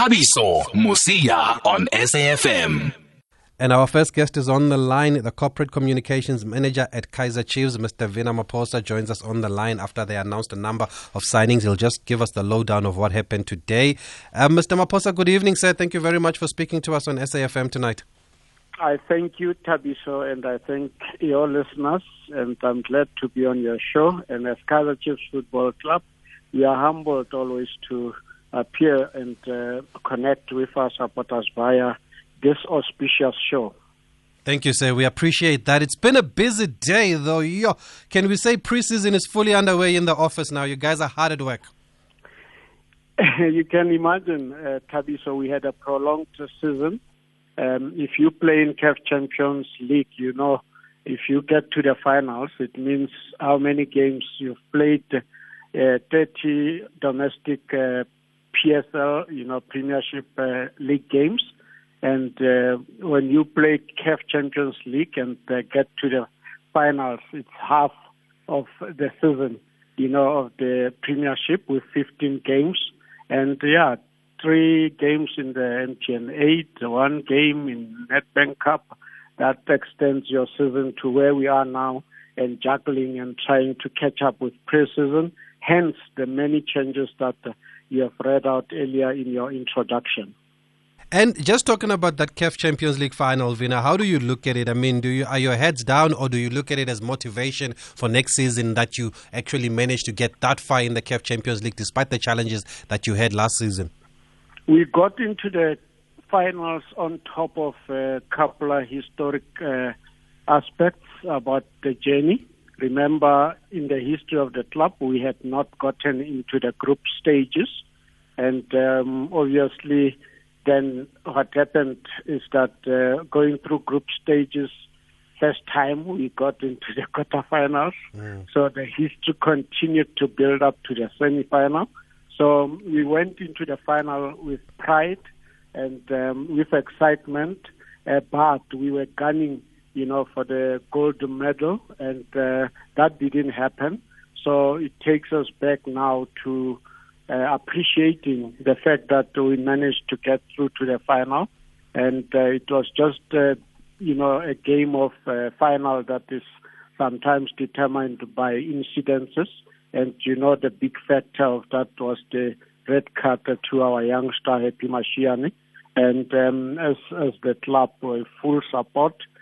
Thabiso Mosia on SAFM. And our first guest is on the line, the corporate communications manager at Kaizer Chiefs, Mr. Vina Maphosa, joins us on the line after they announced a number of signings. He'll just give us the lowdown of what happened today. Uh, Mr. Maphosa, good evening, sir. Thank you very much for speaking to us on SAFM tonight. I thank you, Thabiso, and I thank your listeners, and I'm glad to be on your show. And as Kaizer Chiefs Football Club, we are humbled always to appear and uh, connect with our supporters via this auspicious show. Thank you, sir. We appreciate that. It's been a busy day, though. Yo, can we say preseason is fully underway in the office now? You guys are hard at work. you can imagine, uh, Thabiso, we had a prolonged season. Um, if you play in CAF Champions League, you know, if you get to the finals, it means how many games you've played. Uh, 30 domestic uh, PSL, you know, Premiership uh, League games and uh, when you play CAF Champions League and uh, get to the finals, it's half of the season, you know, of the Premiership with 15 games. And yeah, three games in the MTN 8, one game in Nedbank Cup. That extends your season to where we are now and juggling and trying to catch up with pre-season. Hence the many changes that you have read out earlier in your introduction. And just talking about that CAF Champions League final, Vina, how do you look at it? I mean, do you are your heads down, or do you look at it as motivation for next season that you actually managed to get that far in the CAF Champions League despite the challenges that you had last season? We got into the finals on top of a couple of historic uh, aspects about the journey. Remember, in the history of the club, we had not gotten into the group stages, and um, obviously then what happened is that uh, going through group stages, first time we got into the quarterfinals. Mm. So the history continued to build up to the semi-final. So we went into the final with pride and um, with excitement, uh, but we were gunning, you know, for the gold medal, and uh, that didn't happen. So it takes us back now to uh, appreciating the fact that we managed to get through to the final. And uh, it was just, uh, you know, a game of uh, final that is sometimes determined by incidences. And, you know, the big factor of that was the red card to our youngster, Happy Mashiane. And um, as, as the club, were full support uh,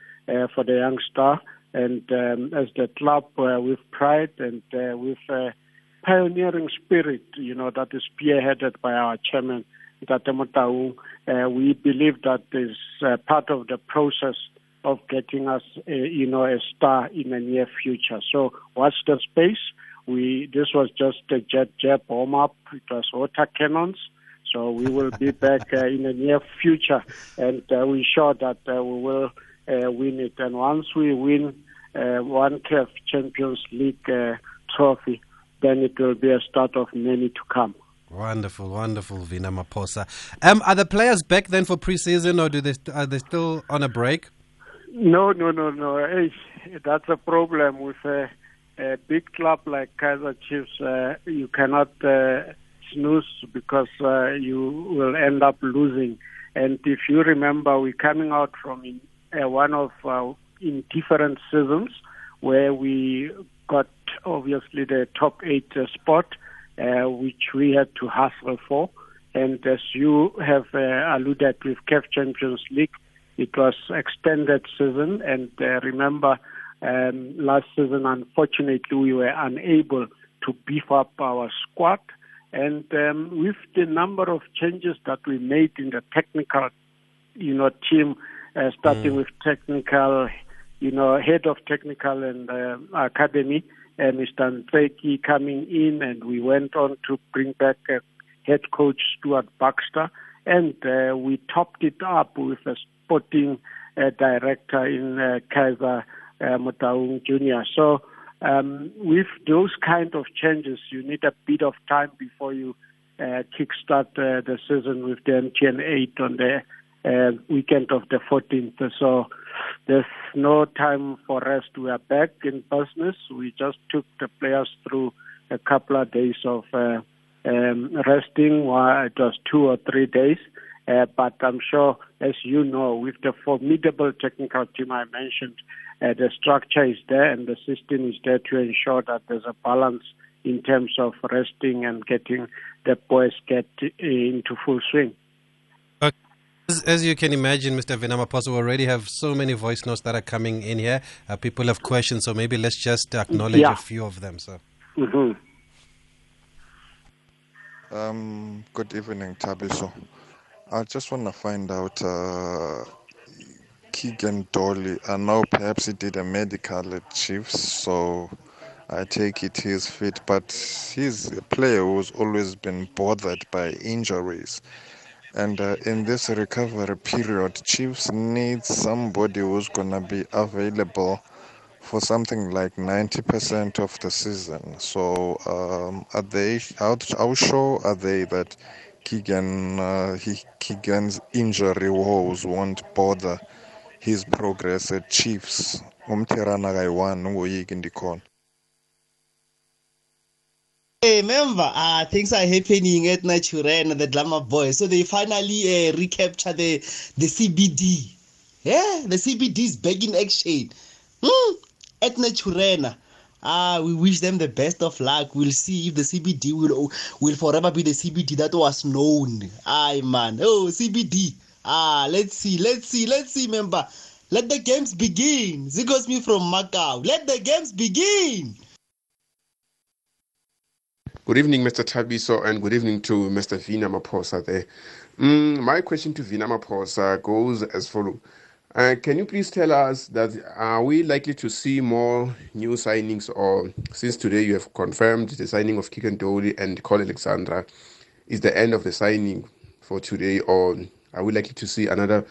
for the youngster. And um, as the club, uh, with pride and uh, with uh, pioneering spirit, you know, that is spearheaded by our chairman, Tate Uh, we believe that is uh, part of the process of getting us, uh, you know, a star in the near future. So watch the space. We this was just a jet jet warm up. It was water cannons. So we will be back uh, in the near future, and uh, we're sure that uh, we will uh, win it. And once we win uh, one CAF Champions League uh, trophy, then it will be a start of many to come. Wonderful, wonderful, Vina Maphosa. Um, are the players back then for preseason, or do they st- are they still on a break? No, no, no, no. Hey, that's a problem with a, a big club like Kaizer Chiefs. Uh, you cannot uh, snooze because uh, you will end up losing. And if you remember, we're coming out from in, uh, one of uh, in different seasons where we got obviously the top eight uh, spot, uh, which we had to hustle for. And as you have uh, alluded with CAF Champions League, it was extended season. And uh, remember, um, last season, unfortunately, we were unable to beef up our squad. And um, with the number of changes that we made in the technical, you know, team, uh, starting mm. with technical you know, head of technical and uh, academy, uh, Mr. Ntseki coming in, and we went on to bring back uh, head coach Stuart Baxter, and uh, we topped it up with a sporting uh, director in uh, Kaizer uh, Motaung Jr. So um, with those kind of changes, you need a bit of time before you uh, kickstart uh, the season with the MTN 8 on the uh, weekend of the 14th. So there's no time for rest. We are back in business. We just took the players through a couple of days of uh, um, resting. While it was two or three days. Uh, but I'm sure, as you know, with the formidable technical team I mentioned, uh, the structure is there and the system is there to ensure that there's a balance in terms of resting and getting the boys get into full swing. As, as, you can imagine, Mr. Vina Maphosa, we already have so many voice notes that are coming in here. Uh, people have questions, so maybe let's just acknowledge yeah. a few of them, sir. Mm-hmm. Um, good evening, Thabiso. I just want to find out uh, Keegan Dolly. I know perhaps he did a medical at Chiefs, so I take it he's fit, but he's a player who's always been bothered by injuries. And uh, in this recovery period, Chiefs need somebody who's going to be available for something like 90% of the season. So, um, are they, how, how sure are they that Keegan, uh, he, Keegan's injury woes won't bother his progress at Chiefs? umtherana kayi-one ungoyiki remember, uh, things are happening at Naturena, the Glamour Boys. So they finally uh, recapture the the CBD. Yeah, the CBD is in action. Hmm. At Naturena. Ah, we wish them the best of luck. We'll see if the CBD will will forever be the CBD that was known. Aye, man. Oh, CBD. Ah, let's see, let's see, let's see. member. let the games begin. Zigos me from Macau. Let the games begin. Good evening, Mr. Thabiso, and good evening to Mr. Vina Maphosa there. Mm, my question to Vina Maphosa goes as follows. Uh, can you please tell us that are we likely to see more new signings or since today you have confirmed the signing of Keegan Dolly and Cole Alexander is the end of the signing for today or are we likely to see another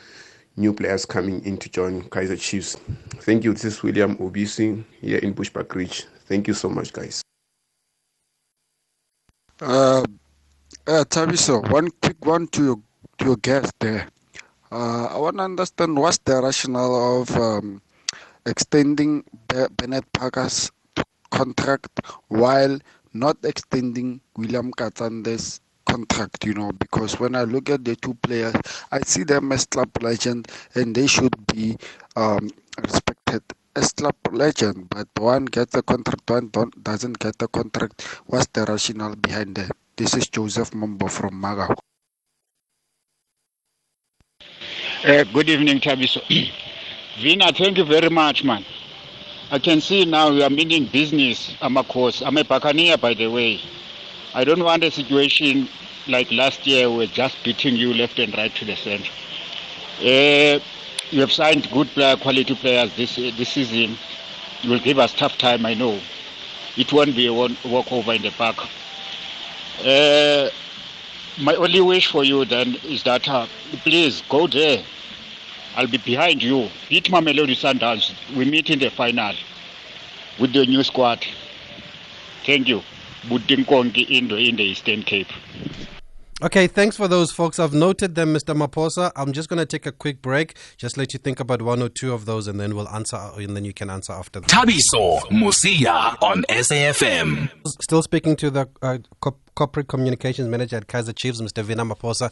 new players coming in to join Kaizer Chiefs? Thank you. This is William Obisi here in Bushbuck Ridge. Thank you so much, guys. Uh, uh, Thabiso, one quick one to your, to your guest there. Uh, I want to understand what's the rationale of um, extending Bernard Parker's contract while not extending Willard Katsande's contract, you know, because when I look at the two players, I see them as club legend and they should be um, respected as club legend, but one gets a contract, one doesn't get a contract. What's the rationale behind that? This is Joseph Mumbo from Maga. Uh, good evening, Thabiso. Vina, thank you very much, man. I can see now you are meaning business. I'm a course. I'm a Buccaneer, by the way. I don't want a situation like last year we're just beating you left and right to the center. Uh, you have signed good player, quality players this this season. You will give us tough time, I know. It won't be a walkover in the park. Uh, my only wish for you then is that uh, please go there. I'll be behind you. Beat Mamelodi Sundowns. We meet in the final with the new squad. Thank you. In the, in the Eastern Cape. Okay, thanks for those folks. I've noted them, Mr. Maphosa. I'm just going to take a quick break, just let you think about one or two of those, and then we'll answer, and then you can answer after. That. Thabiso Mosia on SAFM. Still speaking to the uh, corporate communications manager at Kaizer Chiefs, Mr. Vina Maphosa.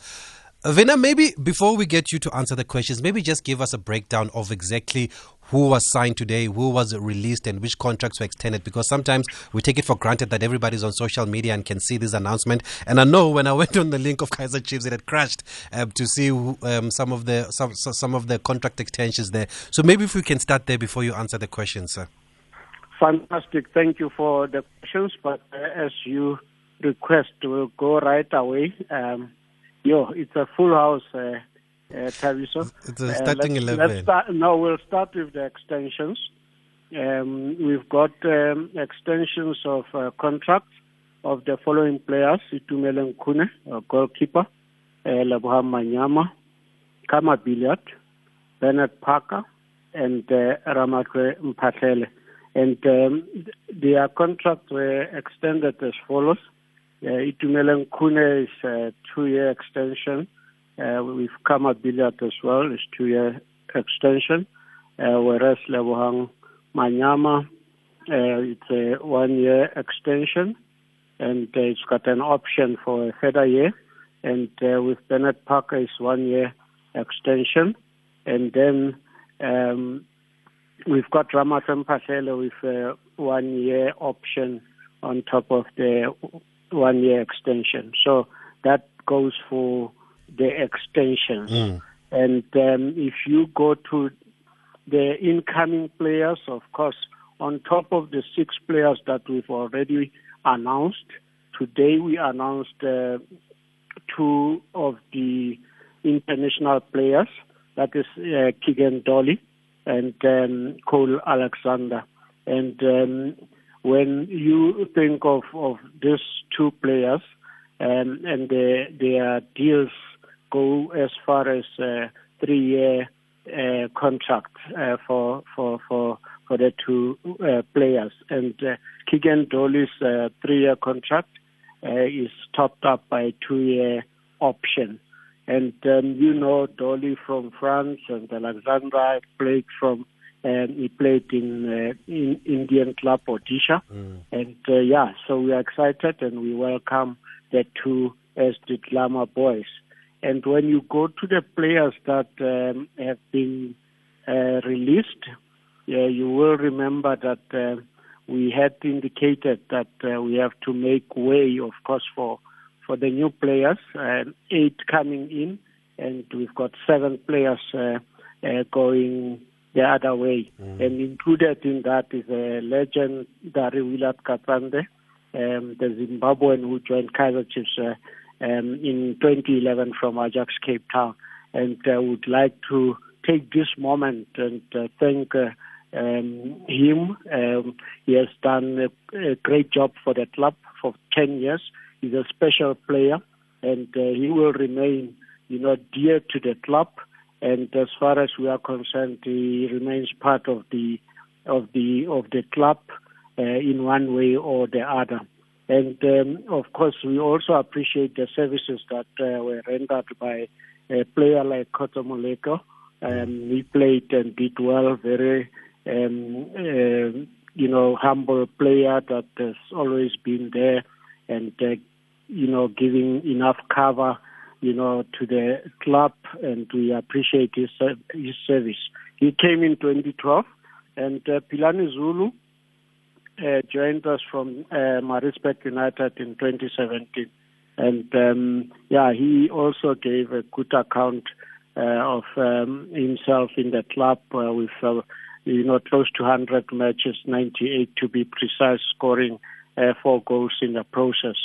Vina, maybe before we get you to answer the questions, maybe just give us a breakdown of exactly who was signed today, who was released, and which contracts were extended. Because sometimes we take it for granted that everybody's on social media and can see this announcement. And I know when I went on the link of Kaizer Chiefs, it had crashed um, to see um, some of the some some of the contract extensions there. So maybe if we can start there before you answer the questions, sir. Fantastic. Thank you for the questions. But uh, as you request, we'll go right away. Um, Yo, it's a full house, uh, uh, It's a starting uh, let's, 11. Let's start, no, we'll start with the extensions. Um, we've got um, extensions of uh, contracts of the following players: Itumeleng Khune, a goalkeeper, uh, Lebohang Manyama, Khama Billiat, Bernard Parker, and uh, Ramahlwe Mphahlele. And um, their contracts were extended as follows. Uh, Itumeleng Khune is a two-year extension. Uh, we've with Khama Billiat as well, it's two-year extension. Uh, whereas Lebohang Manyama, uh, it's a one-year extension. and uh, it's got an option for a further year. And uh, with Bernard Parker, it's one year extension. And then um, we've got Ramahlwe Mphahlele with a one year option on top of the one year extension. So that goes for the extensions. Mm. And um, if you go to the incoming players, of course, on top of the six players that we've already announced, today we announced uh, two of the international players, that is uh, Keegan Dolly and um, Cole Alexander. And um, when you think of, of these two players um, and the, their deals go as far as uh, three-year uh, contract uh, for for for for the two uh, players, and uh, Keegan Dolly's uh, three-year contract uh, is topped up by a two-year option. And um, you know Dolly from France and Alexander played from um, he played in uh, in Indian club Odisha, Mm. and uh, yeah, so we are excited and we welcome the two as the Glamour boys. And when you go to the players that um, have been uh, released, yeah, you will remember that uh, we had indicated that uh, we have to make way, of course, for for the new players, uh, eight coming in, and we've got seven players uh, uh, going the other way. And included in that is a legend, Dari Willard Katsande, um, the Zimbabwean who joined Kaizer Chiefs uh, um, in 2011 from Ajax Cape Town. And I would like to take this moment and uh, thank uh, um, him. Um, he has done a, a great job for the club for 10 years. He's a special player, and uh, he will remain, you know, dear to the club. And as far as we are concerned, he remains part of the of the of the club uh, in one way or the other. And um, of course, we also appreciate the services that uh, were rendered by a player like Kgotso Moleko. Um, he played and did well, very, um, uh, you know, humble player that has always been there and, uh, you know, giving enough cover, you know, to the club, and we appreciate his, ser- his service. He came in 2012, and uh, Philani Zulu uh, joined us from uh, Maritzburg United in 2017. And um, yeah, he also gave a good account uh, of um, himself in the club uh, with, uh, you know, close to 100 matches, 98 to be precise, scoring uh, four goals in the process.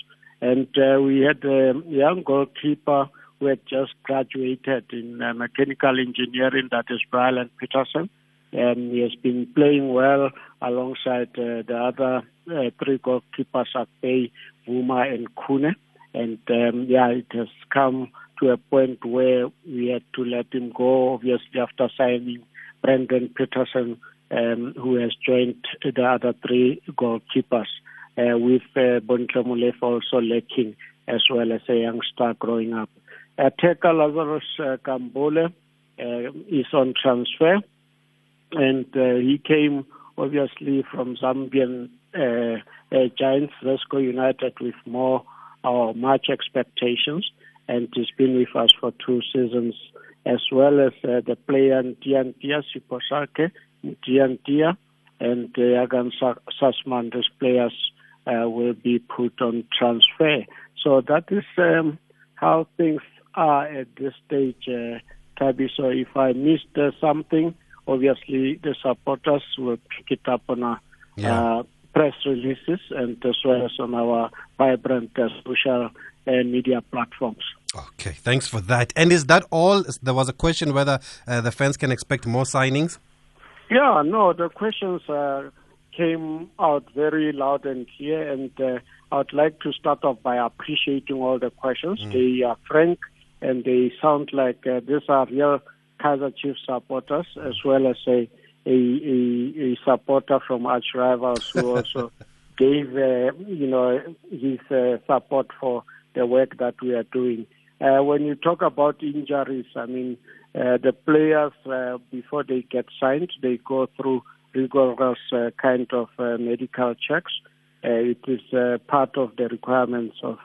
And uh, we had a young goalkeeper who had just graduated in uh, mechanical engineering, that is Brylon Petersen. Um, he has been playing well alongside uh, the other uh, three goalkeepers, Akpeyi, Bvuma, and Khune. And um, yeah, it has come to a point where we had to let him go, obviously, after signing Brandon Petersen, um, who has joined the other three goalkeepers, uh, with uh, also lacking, as well as a young star growing up. Attacker Lazarus uh, Kambole uh, is on transfer and uh, he came obviously from Zambian uh, uh, Giants, ZESCO United, with more or much expectations, and he's been with us for two seasons, as well as uh, the player Diantia Siposake, Diantia, and uh, Sassman. These players uh, will be put on transfer. So that is um, how things are at this stage, uh, Tabi. So if I missed uh, something, obviously the supporters will pick it up on our Yeah. uh, press releases and as well as on our vibrant uh, social uh, media platforms. Okay, thanks for that. And is that all? There was a question whether uh, the fans can expect more signings. Yeah, no, the questions uh, came out very loud and clear, and uh, I would like to start off by appreciating all the questions. They are frank and they sound like uh, these are real Kaizer Chiefs supporters, as well as a a, a, a supporter from arch rivals who also gave uh, you know his uh, support for the work that we are doing. Uh, when you talk about injuries, I mean uh, the players uh, before they get signed, they go through rigorous uh, kind of uh, medical checks. it is part of the requirements of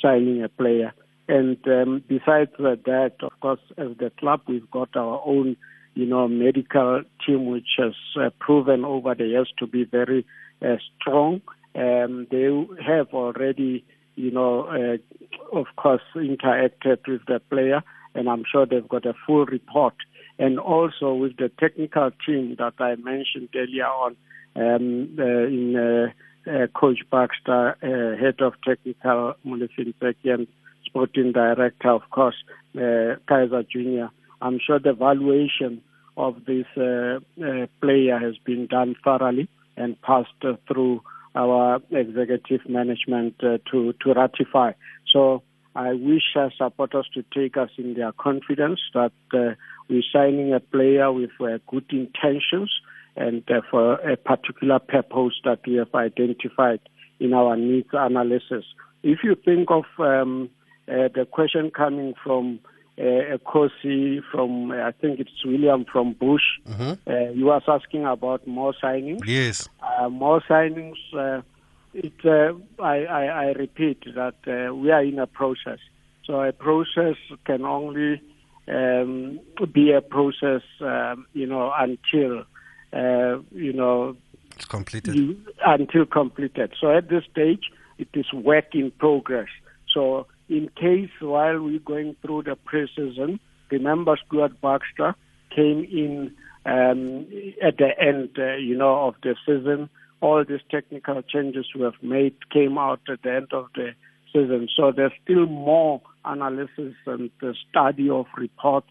signing a player. And um, besides that, of course, as the club, we've got our own, you know, medical team, which has uh, proven over the years to be very uh, strong. Um, they have already, you know, uh, of course, interacted with the player, and I'm sure they've got a full report. And also with the technical team that I mentioned earlier on, um, uh, in uh, uh, Coach Baxter, head of technical, Mulifin and sporting director, of course, Kaizer Jr. I'm sure the valuation of this player has been done thoroughly and passed through our executive management uh, to to ratify. So I wish our supporters to take us in their confidence that uh, we're signing a player with uh, good intentions and uh, for a particular purpose that we have identified in our needs analysis. If you think of um, uh, the question coming from uh, a Kosi from, I think it's William from Bush. Mm-hmm. Uh, you was asking about more signings. Yes. Uh, more signings. Uh, it, uh, I, I, I, repeat that uh, we are in a process. So a process can only um, be a process, um, you know, until, you know, it's completed. You, until completed. So at this stage, it is work in progress. So in case while we're going through the preseason, remember Stuart Baxter came in um, at the end, uh, you know, of the season. All these technical changes we have made came out at the end of the season. So there's still more analysis and the study of reports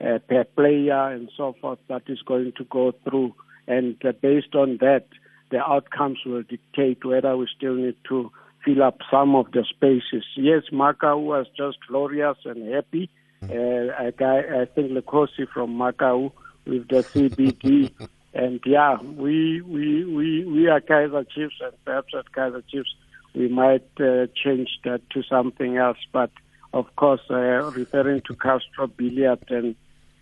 uh, per player and so forth that is going to go through. And uh, based on that, the outcomes will dictate whether we still need to fill up some of the spaces. Yes, Makau was just glorious and happy. Uh, I, I think Lekosi from Makau with the CBD. and yeah, we, we, we, we are Kaizer Chiefs, and perhaps at Kaizer Chiefs we might uh, change that to something else. But of course, uh, referring to Castro, Billiat, and,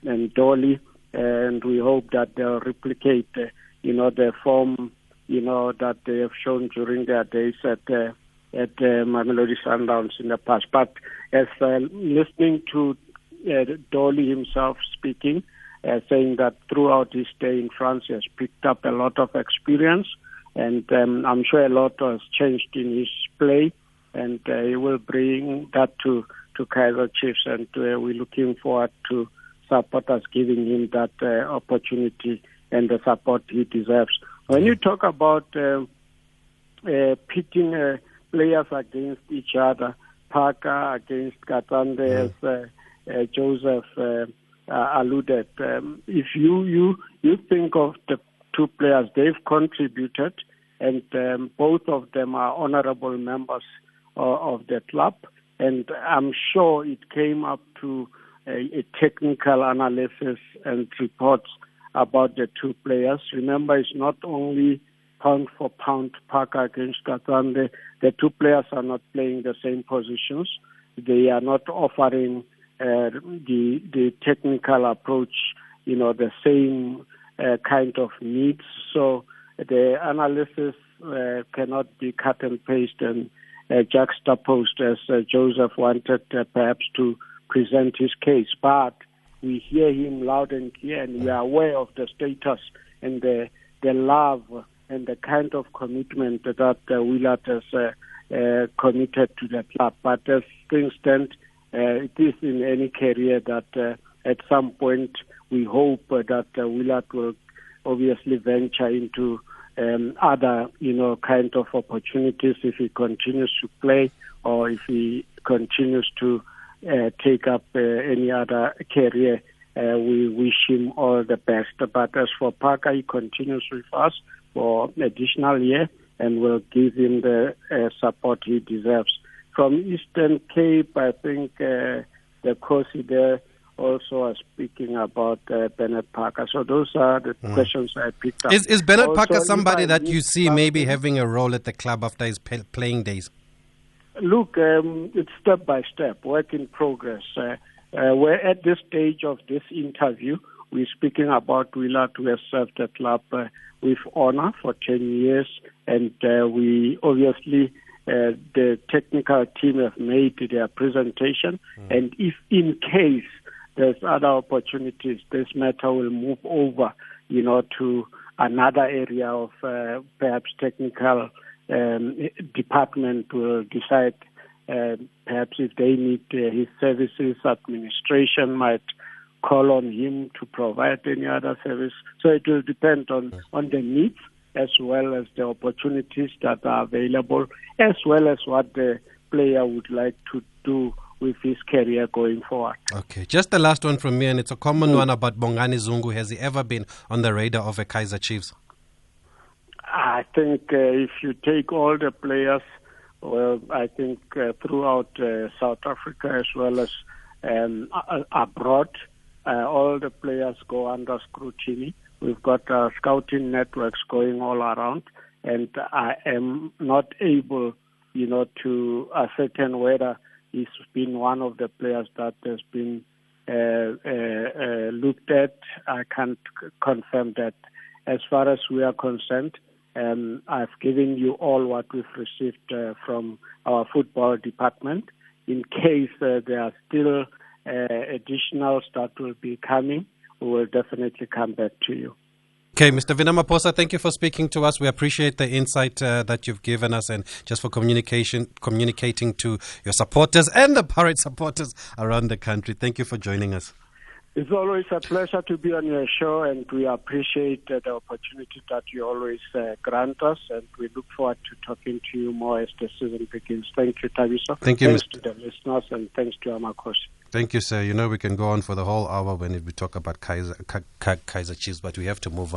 and Dolly, and we hope that they'll replicate, uh, you know, the form, you know, that they have shown during their days at uh, at uh, Mamelodi Sundowns in the past. But as uh, listening to uh, Dolly himself speaking, uh, saying that throughout his stay in France, he has picked up a lot of experience, and um, I'm sure a lot has changed in his play, and uh, he will bring that to to Kaizer Chiefs, and uh, we're looking forward to supporters giving him that uh, opportunity and the support he deserves. When you talk about uh, uh, pitting uh, players against each other. Parker against Katsande, mm. as uh, uh, Joseph uh, uh, alluded. Um, if you, you you think of the two players, they've contributed, and um, both of them are honorable members of the club. And I'm sure it came up to a, a technical analysis and reports about the two players. Remember, it's not only pound for pound Parker against Katsande. The two players are not playing the same positions. They are not offering uh, the the technical approach, you know, the same uh, kind of needs. So the analysis uh, cannot be cut and paste and uh, juxtaposed as uh, Joseph wanted uh, perhaps to present his case. But we hear him loud and clear, and we are aware of the status and the the love and the kind of commitment that uh, Willard has uh, uh, committed to the club. But as things stand, uh, it is in any career that uh, at some point we hope that Willard will obviously venture into um, other, you know, kind of opportunities if he continues to play or if he continues to uh, take up uh, any other career. Uh, we wish him all the best. But as for Parker, he continues with us for additional year and will give him the uh, support he deserves. From Eastern Cape, I think uh, the coach there also are speaking about uh, Bernard Parker. So those are the mm. questions I picked up. Is, is Bernard also, Parker somebody that you see maybe having a role at the club after his playing days? Look, um, it's step by step, work in progress. Uh, uh, we're at this stage of this interview. We're speaking about Willard, who has served the club uh, with honor for 10 years, and uh, we obviously. Uh, the technical team have made their presentation, and if in case there's other opportunities, this matter will move over, you know, to another area of uh, perhaps technical um, department will decide perhaps if they need uh, his services, administration might call on him to provide any other service. So it will depend on, on the needs as well as the opportunities that are available, as well as what the player would like to do with his career going forward. Okay, just the last one from me, and it's a common one about Bongani Zungu. Has he ever been on the radar of a Kaizer Chiefs? I think uh, if you take all the players, well, I think uh, throughout uh, South Africa as well as um, abroad, uh, all the players go under scrutiny. We've got uh, scouting networks going all around, and I am not able, you know, to ascertain whether he's been one of the players that has been uh, uh, uh, looked at. I can't confirm that. As far as we are concerned, um, I've given you all what we've received uh, from our football department. In case uh, there are still uh, additionals that will be coming, we will definitely come back to you. Okay, Mr. Vina Maphosa, thank you for speaking to us. We appreciate the insight uh, that you've given us and just for communication, communicating to your supporters and the Pirate supporters around the country. Thank you for joining us. It's always a pleasure to be on your show, and we appreciate uh, the opportunity that you always uh, grant us, and we look forward to talking to you more as the season begins. Thank you, Thabiso. Thank you, Thanks Mr. to the listeners, and thanks to Amakhosi. Thank you, sir. You know, we can go on for the whole hour when we talk about Kaizer, Ka- Ka- Kaizer Chiefs, but we have to move on.